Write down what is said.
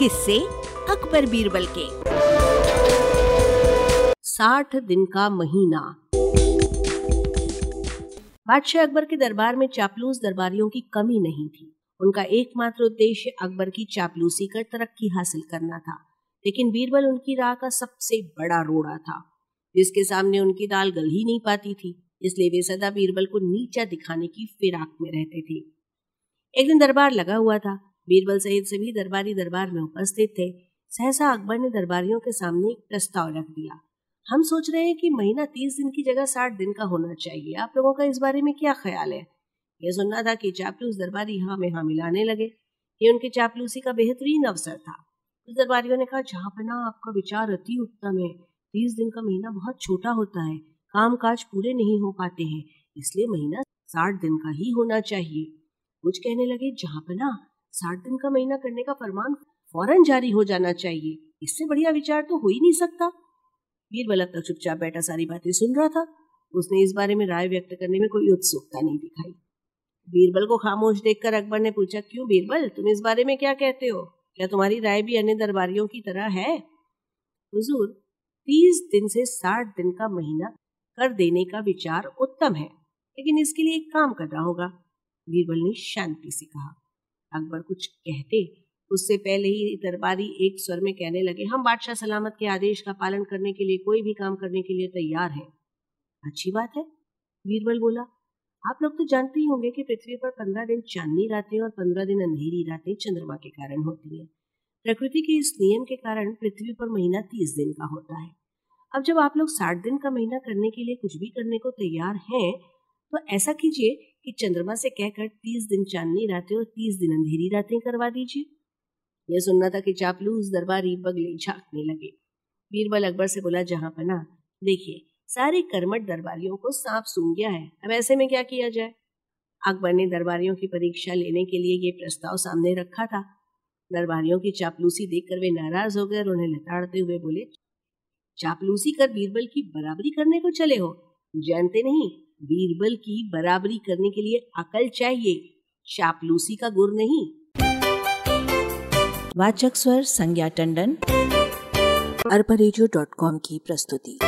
किससे अकबर बीरबल के। साठ दिन का महीना। बादशाह अकबर के दरबार में चापलूस दरबारियों की कमी नहीं थी। उनका एकमात्र उद्देश्य अकबर की चापलूसी कर तरक्की हासिल करना था। लेकिन बीरबल उनकी राह का सबसे बड़ा रोड़ा था। जिसके सामने उनकी दाल गल ही नहीं पाती थी, इसलिए वे सदा बीरबल को नीचा दिखाने की फिराक में रहते थे। एक दिन दरबार लगा हुआ था। बीरबल सहित सभी दरबारी दरबार में उपस्थित थे। सहसा अकबर ने दरबारियों के सामने एक प्रस्ताव रख दिया। हम सोच रहे हैं कि महीना तीस दिन की जगह साठ दिन का होना चाहिए। आप लोगों का इस बारे में क्या ख्याल है? यह सुनना था कि चापलूस दरबारी हाँ में हाँ मिलाने लगे। ये उनके चापलूसी का बेहतरीन अवसर था। उस दरबारियों ने कहा, जहाँ पना आपका विचार अति उत्तम है, तीस दिन का महीना बहुत छोटा होता है। काम काज पूरे नहीं हो पाते हैं, इसलिए महीना साठ दिन का ही होना चाहिए। कुछ कहने लगे, जहाँ पना साठ दिन का महीना करने का फरमान फ़ौरन जारी हो जाना चाहिए। इससे बढ़िया विचार तो हो ही नहीं सकता। बीरबल तक चुपचाप बैठा सारी बातें सुन रहा था। उसने इस बारे में राय व्यक्त करने में कोई उत्सुकता नहीं दिखाई। बीरबल को खामोश देखकर अकबर ने पूछा, क्यों बीरबल, तुम इस बारे में क्या कहते हो? क्या तुम्हारी राय भी अन्य दरबारियों की तरह है? हुजूर, तीस दिन से साठ दिन का महीना कर देने का विचार उत्तम है, लेकिन इसके लिए एक काम करना होगा, बीरबल ने शांति से कहा। अकबर कुछ कहते, उससे पहले ही दरबारी एक स्वर में कहने लगे, हम बादशाह सलामत के आदेश का पालन करने के लिए, कोई भी काम करने के लिए तैयार हैं। अच्छी बात है, बीरबल बोला। आप लोग तो जानते ही होंगे कि पृथ्वी पर पंद्रह दिन चांदनी रातें और पंद्रह दिन अंधेरी रातें चंद्रमा के कारण होती हैं। प्रकृति के इस नियम के कारण पृथ्वी पर महीना तीस दिन का होता है। अब जब आप लोग साठ दिन का महीना करने के लिए कुछ भी करने को तैयार हैं तो ऐसा कीजिए कि चंद्रमा से कहकर तीस दिन चांदनी रातें और तीस दिन अंधेरी रातें करवा दीजिए। यह सुनना था कि चापलूस दरबारी बगले झांकने लगे। बीरबल अकबर से बोला, जहाँ पना देखिए, सारे कर्मठ दरबारियों को सांप सूंघ गया है। अब ऐसे में क्या किया जाए? अकबर ने दरबारियों की परीक्षा लेने के लिए ये प्रस्ताव सामने रखा था। दरबारियों की चापलूसी देखकर वे नाराज़ हो गए और उन्हें लताड़ते हुए बोले, चापलूसी कर बीरबल की बराबरी करने को चले हो। जानते नहीं बीरबल की बराबरी करने के लिए अकल चाहिए। चापलूसी का गुर नहीं। वाचक स्वर संज्ञा टंडन। अरबा की प्रस्तुति।